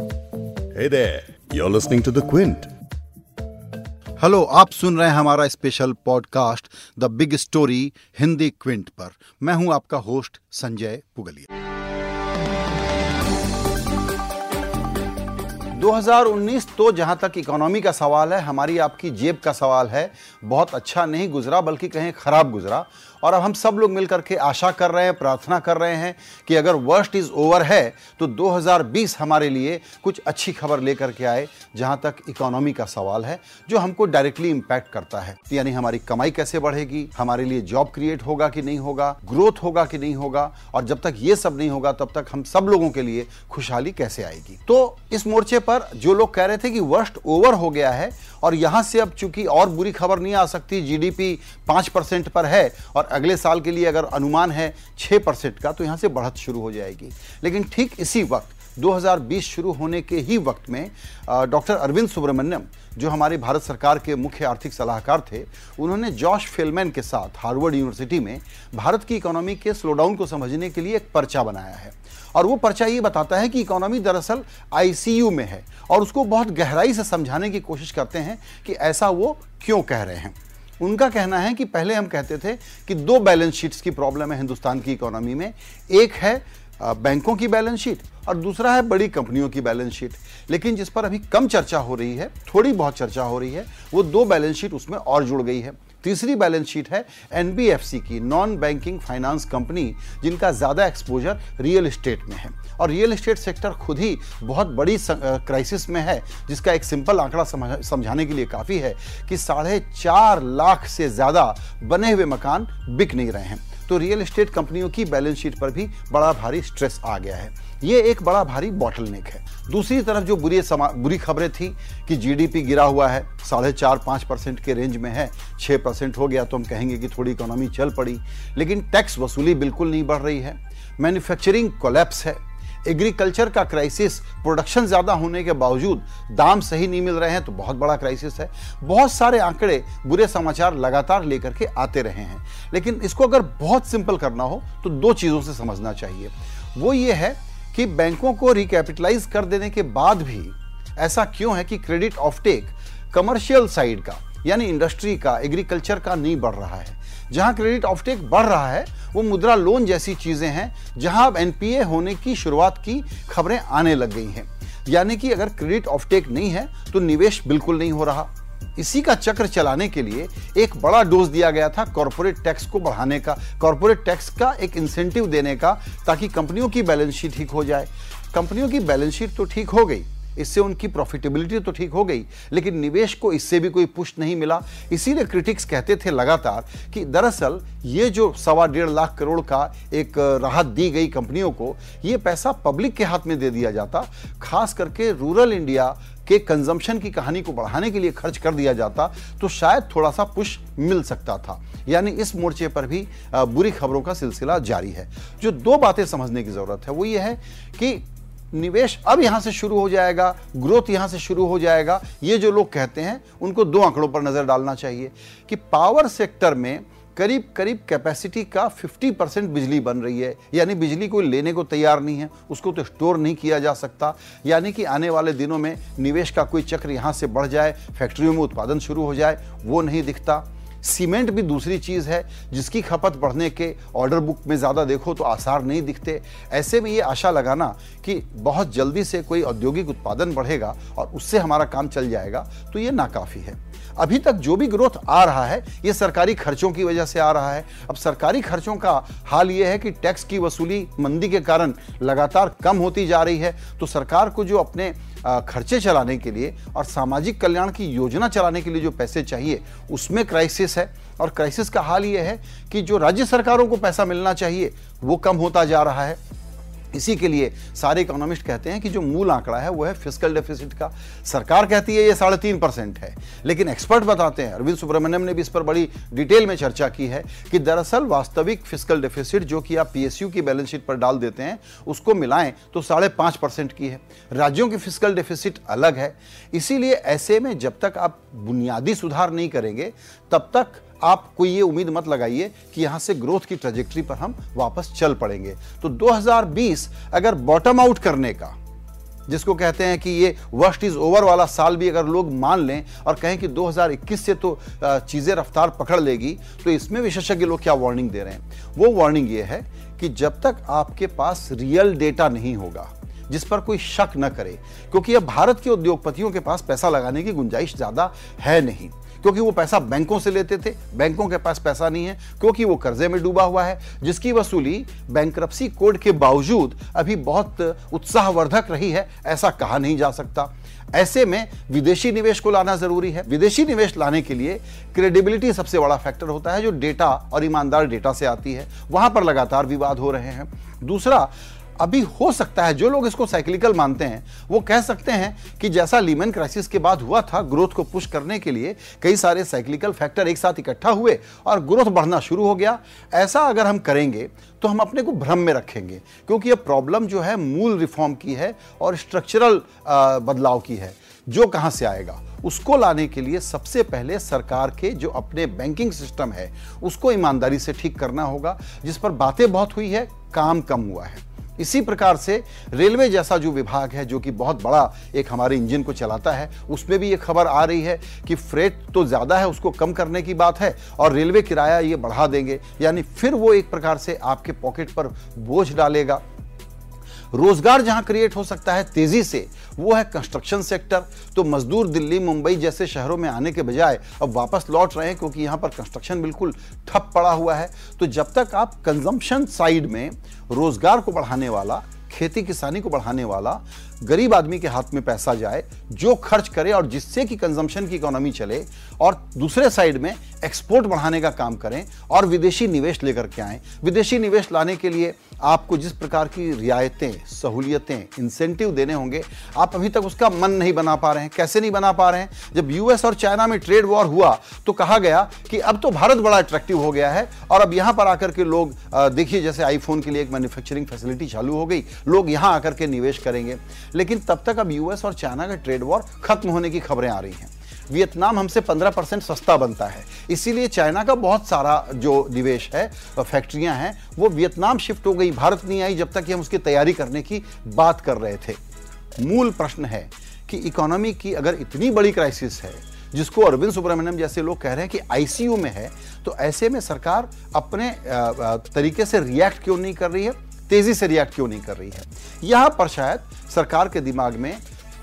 Hey there, you're listening to The Quint. Hello आप सुन रहे हैं हमारा special podcast the big story Hindi Quint पर मैं हूँ आपका होस्ट संजय पुगलिया 2019 तो जहाँ तक इकोनॉमी का सवाल है, हमारी आपकी जेब का सवाल है। बहुत अच्छा नहीं गुजरा, बल्कि कहें खराब गुजरा। और अब हम सब लोग मिलकर के आशा कर रहे हैं, प्रार्थना कर रहे हैं कि अगर वर्स्ट इज़ ओवर है तो 2020 हमारे लिए कुछ अच्छी खबर लेकर के आए, जहाँ तक इकोनॉमी का सवाल है, जो हमको डायरेक्टली इंपैक्ट करता है। यानी हमारी कमाई कैसे बढ़ेगी, हमारे लिए जॉब क्रिएट होगा कि नहीं होगा ग्रोथ होगा कि नहीं होगा, और जब तक ये सब नहीं होगा, तब तक हम सब लोगों के लिए खुशहाली कैसे आएगी? तो इस मोर्चे पर जो लोग कह रहे थे कि वर्ष ओवर हो गया है और यहाँ से अब चूँकि और बुरी खबर नहीं आ सकती, जीडीपी पाँच परसेंट पर है और अगले साल के लिए अगर अनुमान है छह परसेंट का तो यहाँ से बढ़त शुरू हो जाएगी। लेकिन ठीक इसी वक्त 2020 शुरू होने के ही वक्त में डॉक्टर अरविंद सुब्रमण्यम, जो हमारे भारत सरकार के मुख्य आर्थिक सलाहकार थे, उन्होंने जॉश फेलमैन के साथ हार्वर्ड यूनिवर्सिटी में भारत की इकोनॉमी के स्लोडाउन को समझने के लिए एक पर्चा बनाया है। और वो पर्चा ये बताता है कि इकोनॉमी दरअसल आईसीयू में है और उसको बहुत गहराई से समझाने की कोशिश करते हैं कि ऐसा वो क्यों कह रहे हैं। उनका कहना है कि पहले हम कहते थे कि दो बैलेंस शीट्स की प्रॉब्लम है हिंदुस्तान की इकोनॉमी में। एक है बैंकों की बैलेंस शीट और दूसरा है बड़ी कंपनियों की बैलेंस शीट। लेकिन जिस पर अभी कम चर्चा हो रही है, थोड़ी बहुत चर्चा हो रही है, वो दो बैलेंस शीट उसमें और जुड़ गई है। तीसरी बैलेंस शीट है एनबीएफसी की नॉन बैंकिंग फाइनेंस कंपनी जिनका ज़्यादा एक्सपोजर रियल इस्टेट में है। और रियल इस्टेट सेक्टर खुद ही बहुत बड़ी क्राइसिस में है, जिसका एक सिंपल आंकड़ा समझाने के लिए काफ़ी है कि साढ़े चार लाख से ज़्यादा बने हुए मकान बिक नहीं रहे हैं। तो रियल एस्टेट कंपनियों की बैलेंस शीट पर भी बड़ा भारी स्ट्रेस आ गया है। ये एक बड़ा भारी बॉटल नेक है। दूसरी तरफ़ जो बुरी बुरी खबरें थी कि जीडीपी गिरा हुआ है, साढ़े चार, पाँच परसेंट के रेंज में है छः परसेंट हो गया तो हम कहेंगे कि थोड़ी इकोनॉमी चल पड़ी। लेकिन टैक्स वसूली बिल्कुल नहीं बढ़ रही है। मैन्युफैक्चरिंग कोलैप्स है। एग्रीकल्चर का क्राइसिस प्रोडक्शन ज़्यादा होने के बावजूद दाम सही नहीं मिल रहे हैं तो बहुत बड़ा क्राइसिस है। बहुत सारे आंकड़े बुरे समाचार लगातार लेकर के आते रहे हैं। लेकिन इसको अगर बहुत सिंपल करना हो तो दो चीज़ों से समझना चाहिए। वो ये है कि बैंकों को रिकैपिटलाइज कर देने के बाद भी ऐसा क्यों है कि क्रेडिट ऑफटेक कमर्शियल साइड का, यानी इंडस्ट्री का एग्रीकल्चर का नहीं बढ़ रहा है? जहाँ क्रेडिट ऑफटेक बढ़ रहा है, वो मुद्रा लोन जैसी चीज़ें हैं, जहाँ अब एनपीए होने की शुरुआत की खबरें आने लग गई हैं। यानी कि अगर क्रेडिट ऑफटेक नहीं है तो निवेश बिल्कुल नहीं हो रहा। इसी का चक्र चलाने के लिए एक बड़ा डोज दिया गया था कॉरपोरेट टैक्स को बढ़ाने का। कॉरपोरेट टैक्स का एक इंसेंटिव देने का, ताकि कंपनियों की बैलेंस शीट ठीक हो जाए। कंपनियों की बैलेंस शीट तो ठीक हो गई इससे उनकी प्रॉफिटेबिलिटी तो ठीक हो गई, लेकिन निवेश को इससे भी कोई पुष्ट नहीं मिला। इसीलिए क्रिटिक्स कहते थे लगातार कि दरअसल ये जो सवा डेढ़ लाख करोड़ का एक राहत दी गई कंपनियों को, ये पैसा पब्लिक के हाथ में दे दिया जाता, खास करके रूरल इंडिया के कंजम्पशन की कहानी को बढ़ाने के लिए खर्च कर दिया जाता तो शायद थोड़ा सा पुश मिल सकता था। यानी इस मोर्चे पर भी बुरी खबरों का सिलसिला जारी है। जो दो बातें समझने की ज़रूरत है, वो ये है कि निवेश अब यहाँ से शुरू हो जाएगा ग्रोथ यहाँ से शुरू हो जाएगा। ये जो लोग कहते हैं, उनको दो आंकड़ों पर नज़र डालना चाहिए कि पावर सेक्टर में करीब करीब कैपेसिटी का 50 परसेंट बिजली बन रही है। यानी बिजली कोई लेने को तैयार नहीं है, उसको तो स्टोर नहीं किया जा सकता। यानी कि आने वाले दिनों में निवेश का कोई चक्र यहाँ से बढ़ जाए फैक्ट्रियों में उत्पादन शुरू हो जाए, वो नहीं दिखता। सीमेंट भी दूसरी चीज़ है, जिसकी खपत बढ़ने के ऑर्डर बुक में ज़्यादा देखो तो आसार नहीं दिखते। ऐसे में ये आशा लगाना कि बहुत जल्दी से कोई औद्योगिक उत्पादन बढ़ेगा और उससे हमारा काम चल जाएगा तो ये नाकाफ़ी है। अभी तक जो भी ग्रोथ आ रहा है, ये सरकारी खर्चों की वजह से आ रहा है। अब सरकारी खर्चों का हाल ये है कि टैक्स की वसूली मंदी के कारण लगातार कम होती जा रही है तो सरकार को जो अपने खर्चे चलाने के लिए और सामाजिक कल्याण की योजना चलाने के लिए जो पैसे चाहिए, उसमें क्राइसिस है। और क्राइसिस का हाल ये है कि जो राज्य सरकारों को पैसा मिलना चाहिए, वो कम होता जा रहा है। इसी के लिए सारे इकोनॉमिस्ट कहते हैं कि जो मूल आंकड़ा है, वो है फ़िज़िकल डेफिसिट का। सरकार कहती है ये साढ़े तीन परसेंट है, लेकिन एक्सपर्ट बताते हैं, अरविंद सुब्रमण्यम ने भी इस पर बड़ी डिटेल में चर्चा की है कि दरअसल वास्तविक फ़िज़िकल डेफिसिट जो कि आप पीएसयू की बैलेंस शीट पर डाल देते हैं, उसको मिलाएँ तो साढ़े पाँच परसेंट की है। राज्यों की फ़िज़िकल डेफिसिट अलग है। इसीलिए ऐसे में जब तक आप बुनियादी सुधार नहीं करेंगे, तब तक आप कोई ये उम्मीद मत लगाइए कि यहाँ से ग्रोथ की ट्रेजेक्ट्री पर हम वापस चल पड़ेंगे। तो 2020 अगर बॉटम आउट करने का, जिसको कहते हैं कि ये वर्स्ट इज़ ओवर वाला साल भी अगर लोग मान लें और कहें कि 2021 से तो चीज़ें रफ्तार पकड़ लेगी तो इसमें विशेषज्ञ लोग क्या वार्निंग दे रहे हैं? वो वार्निंग ये है कि जब तक आपके पास रियल डेटा नहीं होगा, जिस पर कोई शक न करे, क्योंकि अब भारत के उद्योगपतियों के पास पैसा लगाने की गुंजाइश ज़्यादा है नहीं। क्योंकि वो पैसा बैंकों से लेते थे, बैंकों के पास पैसा नहीं है, क्योंकि वो कर्जे में डूबा हुआ है, जिसकी वसूली बैंक्रप्सी कोड के बावजूद अभी बहुत उत्साहवर्धक रही है, ऐसा कहा नहीं जा सकता। ऐसे में विदेशी निवेश को लाना ज़रूरी है। विदेशी निवेश लाने के लिए क्रेडिबिलिटी सबसे बड़ा फैक्टर होता है, जो डेटा और ईमानदार डेटा से आती है। वहाँ पर लगातार विवाद हो रहे हैं। दूसरा अभी हो सकता है, जो लोग इसको साइक्लिकल मानते हैं, वो कह सकते हैं कि जैसा लीमन क्राइसिस के बाद हुआ था ग्रोथ को पुश करने के लिए कई सारे साइक्लिकल फैक्टर एक साथ इकट्ठा हुए और ग्रोथ बढ़ना शुरू हो गया। ऐसा अगर हम करेंगे तो हम अपने को भ्रम में रखेंगे, क्योंकि ये प्रॉब्लम जो है, मूल रिफॉर्म की है और स्ट्रक्चरल बदलाव की है। जो कहाँ से आएगा? उसको लाने के लिए सबसे पहले सरकार के जो अपने बैंकिंग सिस्टम है, उसको ईमानदारी से ठीक करना होगा, जिस पर बातें बहुत हुई है, काम कम हुआ है। इसी प्रकार से रेलवे जैसा जो विभाग है, जो कि बहुत बड़ा एक हमारे इंजन को चलाता है, उसमें भी ये खबर आ रही है कि फ्रेट तो ज़्यादा है, उसको कम करने की बात है और रेलवे किराया ये बढ़ा देंगे। यानी फिर वो एक प्रकार से आपके पॉकेट पर बोझ डालेगा। रोज़गार जहाँ क्रिएट हो सकता है तेज़ी से, वो है कंस्ट्रक्शन सेक्टर तो मजदूर दिल्ली, मुंबई जैसे शहरों में आने के बजाय अब वापस लौट रहे हैं क्योंकि यहाँ पर कंस्ट्रक्शन बिल्कुल ठप पड़ा हुआ है। तो जब तक आप कंजम्पशन साइड में रोज़गार को बढ़ाने वाला, खेती किसानी को बढ़ाने वाला गरीब आदमी के हाथ में पैसा जाए, जो खर्च करे और जिससे कि कंजम्पशन की इकोनॉमी चले, और दूसरे साइड में एक्सपोर्ट बढ़ाने का काम करें और विदेशी निवेश लेकर के आए। विदेशी निवेश लाने के लिए आपको जिस प्रकार की रियायतें, सहूलियतें इंसेंटिव देने होंगे, आप अभी तक उसका मन नहीं बना पा रहे हैं। कैसे नहीं बना पा रहे हैं? जब यूएस और चाइना में ट्रेड वॉर हुआ तो कहा गया कि अब तो भारत बड़ा अट्रैक्टिव हो गया है, और अब यहाँ पर आकर के लोग देखिए जैसे आईफोन के लिए एक मैन्युफैक्चरिंग फैसिलिटी चालू हो गई, लोग यहाँ आकर के निवेश करेंगे। लेकिन तब तक अब यूएस और चाइना का ट्रेड वॉर खत्म होने की खबरें आ रही हैं। वियतनाम हमसे 15 परसेंट सस्ता बनता है। इसीलिए चाइना का बहुत सारा जो निवेश है फैक्ट्रियाँ हैं, वो वियतनाम शिफ्ट हो गई, भारत नहीं आई जब तक कि हम उसकी तैयारी करने की बात कर रहे थे। मूल प्रश्न है कि इकोनॉमी की अगर इतनी बड़ी क्राइसिस है, जिसको अरविंद सुब्रमण्यम जैसे लोग कह रहे हैं कि आईसीयू में है तो ऐसे में सरकार अपने तरीके से रिएक्ट क्यों नहीं कर रही है? तेज़ी से रिएक्ट क्यों नहीं कर रही है? यहाँ पर शायद सरकार के दिमाग में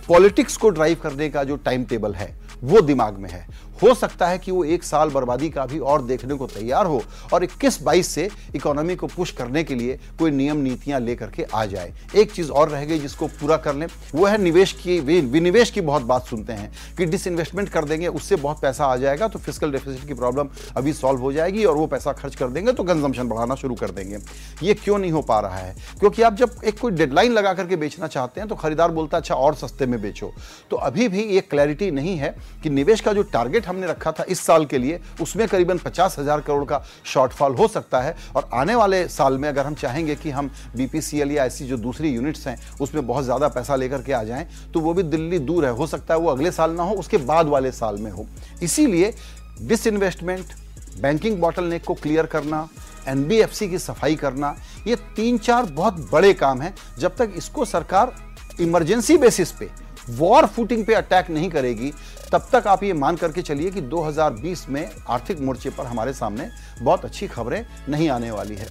पॉलिटिक्स को ड्राइव करने का जो टाइम टेबल है वो दिमाग में है। हो सकता है कि वो एक साल बर्बादी का भी और देखने को तैयार हो और इक्कीस बाईस से इकोनॉमी को पुश करने के लिए कोई नियम नीतियाँ लेकर के आ जाए। एक चीज़ और रह गई जिसको पूरा कर लें, वो है निवेश की, विनिवेश की बहुत बात सुनते हैं। कि डिसइन्वेस्टमेंट कर देंगे, उससे बहुत पैसा आ जाएगा तो फ़िज़िकल डेफिसिट की प्रॉब्लम अभी सॉल्व हो जाएगी और वो पैसा खर्च कर देंगे तो कंजम्पशन बढ़ाना शुरू कर देंगे। ये क्यों नहीं हो पा रहा है? क्योंकि आप जब एक कोई डेडलाइन लगा करके बेचना चाहते हैं तो खरीदार बोलता अच्छा और सस्ते में बेचो। तो अभी भी ये क्लैरिटी नहीं है। कि निवेश का जो टारगेट हमने रखा था इस साल के लिए, उसमें करीबन पचास हज़ार करोड़ का शॉर्टफॉल हो सकता है। और आने वाले साल में अगर हम चाहेंगे कि हम बीपीसीएल या ऐसी जो दूसरी यूनिट्स हैं, उसमें बहुत ज़्यादा पैसा लेकर के आ जाएँ तो वो भी दिल्ली दूर है। हो सकता है वो अगले साल ना हो, उसके बाद वाले साल में हो। इसीलिए डिसइन्वेस्टमेंट बैंकिंग बॉटल को क्लियर करना एनबीएफसी की सफ़ाई करना, ये तीन चार बहुत बड़े काम हैं। जब तक इसको सरकार इमरजेंसी बेसिस पे वॉर फूटिंग पे अटैक नहीं करेगी, तब तक आप ये मान करके चलिए कि 2020 में आर्थिक मोर्चे पर हमारे सामने बहुत अच्छी खबरें नहीं आने वाली है।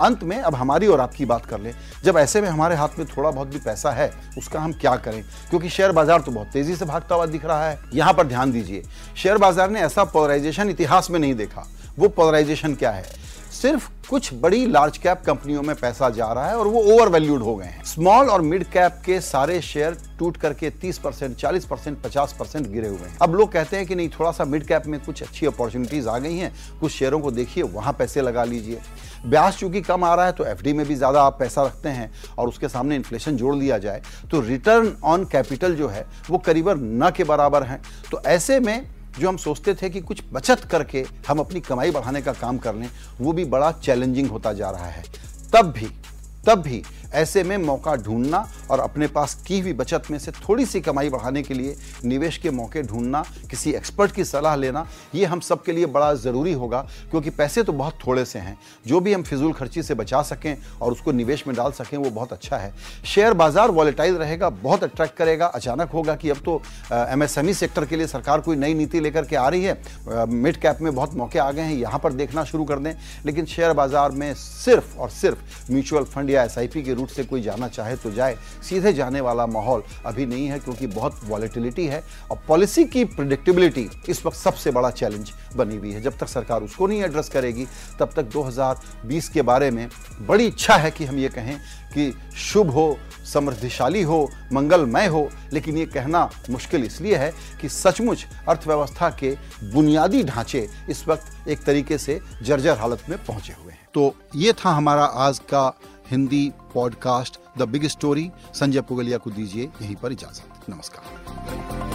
अंत में अब हमारी और आपकी बात कर ले, जब ऐसे में हमारे हाथ में थोड़ा बहुत भी पैसा है, उसका हम क्या करें? क्योंकि शेयर बाज़ार तो बहुत तेज़ी से भागता हुआ दिख रहा है। यहाँ पर ध्यान दीजिए, शेयर बाज़ार ने ऐसा पोलराइजेशन इतिहास में नहीं देखा। वो पोलराइजेशन क्या है? सिर्फ़ कुछ बड़ी लार्ज कैप कंपनियों में पैसा जा रहा है और वो ओवर वैल्यूड हो गए हैं। स्मॉल और मिड कैप के सारे शेयर टूट करके 30 परसेंट, चालीस परसेंट, पचास परसेंट गिरे हुए हैं। अब लोग कहते हैं कि नहीं थोड़ा सा मिड कैप में कुछ अच्छी अपॉर्चुनिटीज़ आ गई हैं, कुछ शेयरों को देखिए, वहाँ पैसे लगा लीजिए। ब्याज चूँकि कम आ रहा है तो एफडी में भी ज़्यादा आप पैसा रखते हैं और उसके सामने इन्फ्लेशन जोड़ लिया जाए। तो रिटर्न ऑन कैपिटल जो है, वो करीबन न के बराबर है। तो ऐसे में जो हम सोचते थे कि कुछ बचत करके हम अपनी कमाई बढ़ाने का काम कर लें, वो भी बड़ा चैलेंजिंग होता जा रहा है। तब भी तब भी ऐसे में मौका ढूंढना और अपने पास की हुई बचत में से थोड़ी सी कमाई बढ़ाने के लिए निवेश के मौके ढूंढना, किसी एक्सपर्ट की सलाह लेना, ये हम सब के लिए बड़ा ज़रूरी होगा, क्योंकि पैसे तो बहुत थोड़े से हैं। जो भी हम फिजूल खर्ची से बचा सकें और उसको निवेश में डाल सकें, वो बहुत अच्छा है। शेयर बाज़ार वॉलेटाइल रहेगा, बहुत अट्रैक्ट करेगा। अचानक होगा कि अब तो एमएसएमई सेक्टर के लिए सरकार कोई नई नीति लेकर के आ रही है। मिड कैप में बहुत मौके आ गए हैं, यहाँ पर देखना शुरू कर दें। लेकिन शेयर बाज़ार में सिर्फ़ और सिर्फ़ म्यूचुअल फंड या एसआईपी के रूट से कोई जाना चाहे तो जाए। सीधे जाने वाला माहौल अभी नहीं है क्योंकि बहुत वॉलेटिलिटी है और पॉलिसी की प्रिडिक्टेबिलिटी इस वक्त सबसे बड़ा चैलेंज बनी हुई है। जब तक सरकार उसको नहीं एड्रेस करेगी, तब तक 2020 के बारे में बड़ी इच्छा है कि हम ये कहें कि शुभ हो, समृद्धिशाली हो, मंगलमय हो, लेकिन ये कहना मुश्किल इसलिए है कि सचमुच अर्थव्यवस्था के बुनियादी ढांचे इस वक्त एक तरीके से जर्जर हालत में पहुँचे हुए हैं। तो ये था हमारा आज का Hindi podcast the big story Sanjay Pugalia को दीजिए यहीं पर इजाज़त। नमस्कार।